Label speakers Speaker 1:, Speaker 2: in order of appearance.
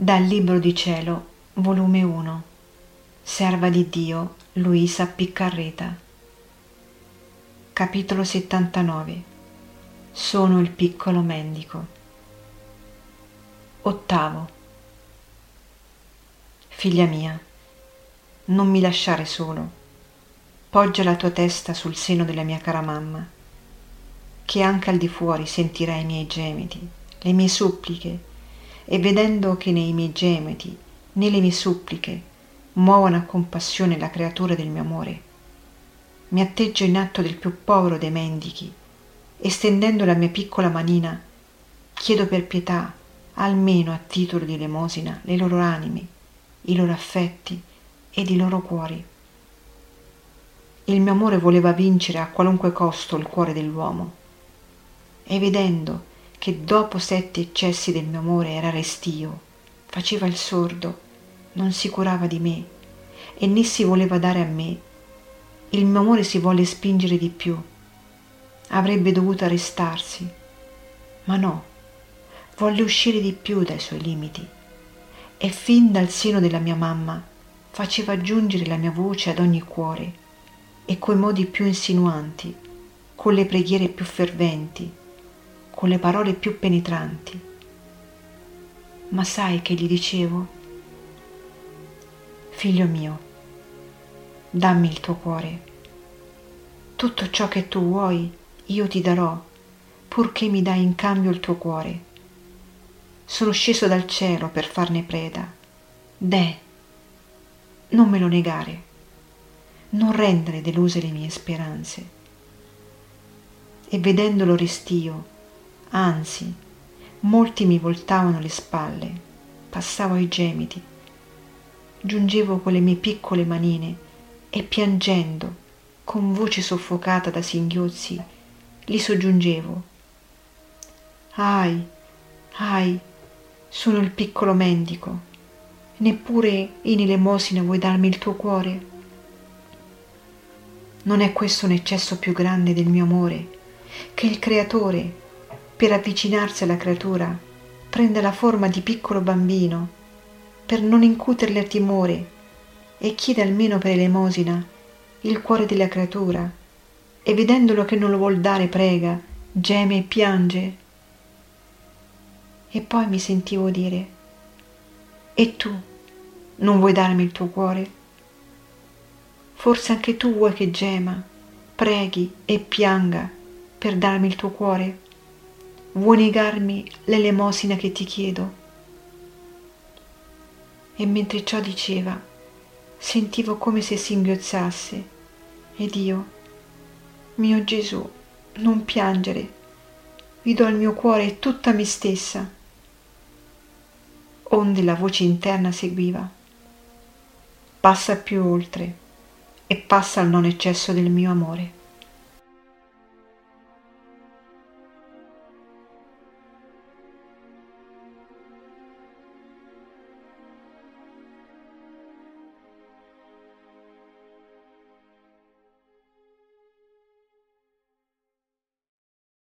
Speaker 1: Dal Libro di Cielo, volume 1, Serva di Dio Luisa Piccarreta. Capitolo 79 Sono il piccolo mendico. Ottavo. Figlia mia, non mi lasciare solo. Poggia la tua testa sul seno della mia cara mamma, che anche al di fuori sentirà i miei gemiti, le mie suppliche e vedendo che nei miei gemiti né le mie suppliche muovono a compassione la creatura del mio amore, mi atteggio in atto del più povero dei mendichi e stendendo la mia piccola manina chiedo per pietà, almeno a titolo di elemosina, le loro anime, i loro affetti ed i loro cuori. Il mio amore voleva vincere a qualunque costo il cuore dell'uomo e vedendo che dopo sette eccessi del mio amore era restio, faceva il sordo, non si curava di me e né si voleva dare a me, il mio amore si volle spingere di più. Avrebbe dovuto arrestarsi, ma no, volle uscire di più dai suoi limiti e fin dal seno della mia mamma faceva giungere la mia voce ad ogni cuore e coi modi più insinuanti, con le preghiere più ferventi, con le parole più penetranti. Ma sai che gli dicevo? Figlio mio, dammi il tuo cuore. Tutto ciò che tu vuoi io ti darò, purché mi dai in cambio il tuo cuore. Sono sceso dal cielo per farne preda. Deh, non me lo negare, non rendere deluse le mie speranze. E vedendolo restio, anzi, molti mi voltavano le spalle, passavo ai gemiti, giungevo con le mie piccole manine e piangendo, con voce soffocata da singhiozzi, li soggiungevo. Ahi, ahi, sono il piccolo mendico, neppure in elemosina vuoi darmi il tuo cuore? Non è questo un eccesso più grande del mio amore, che il Creatore per avvicinarsi alla creatura, prende la forma di piccolo bambino, per non incuterle timore, e chiede almeno per elemosina il cuore della creatura, e vedendolo che non lo vuol dare prega, geme e piange. E poi mi sentivo dire, e tu non vuoi darmi il tuo cuore? Forse anche tu vuoi che gema, preghi e pianga per darmi il tuo cuore? Vuoi negarmi l'elemosina che ti chiedo? E mentre ciò diceva, sentivo come se singhiozzasse ed io, mio Gesù, non piangere, vi do il mio cuore tutta me stessa. Onde la voce interna seguiva. Passa più oltre e passa al non eccesso del mio amore.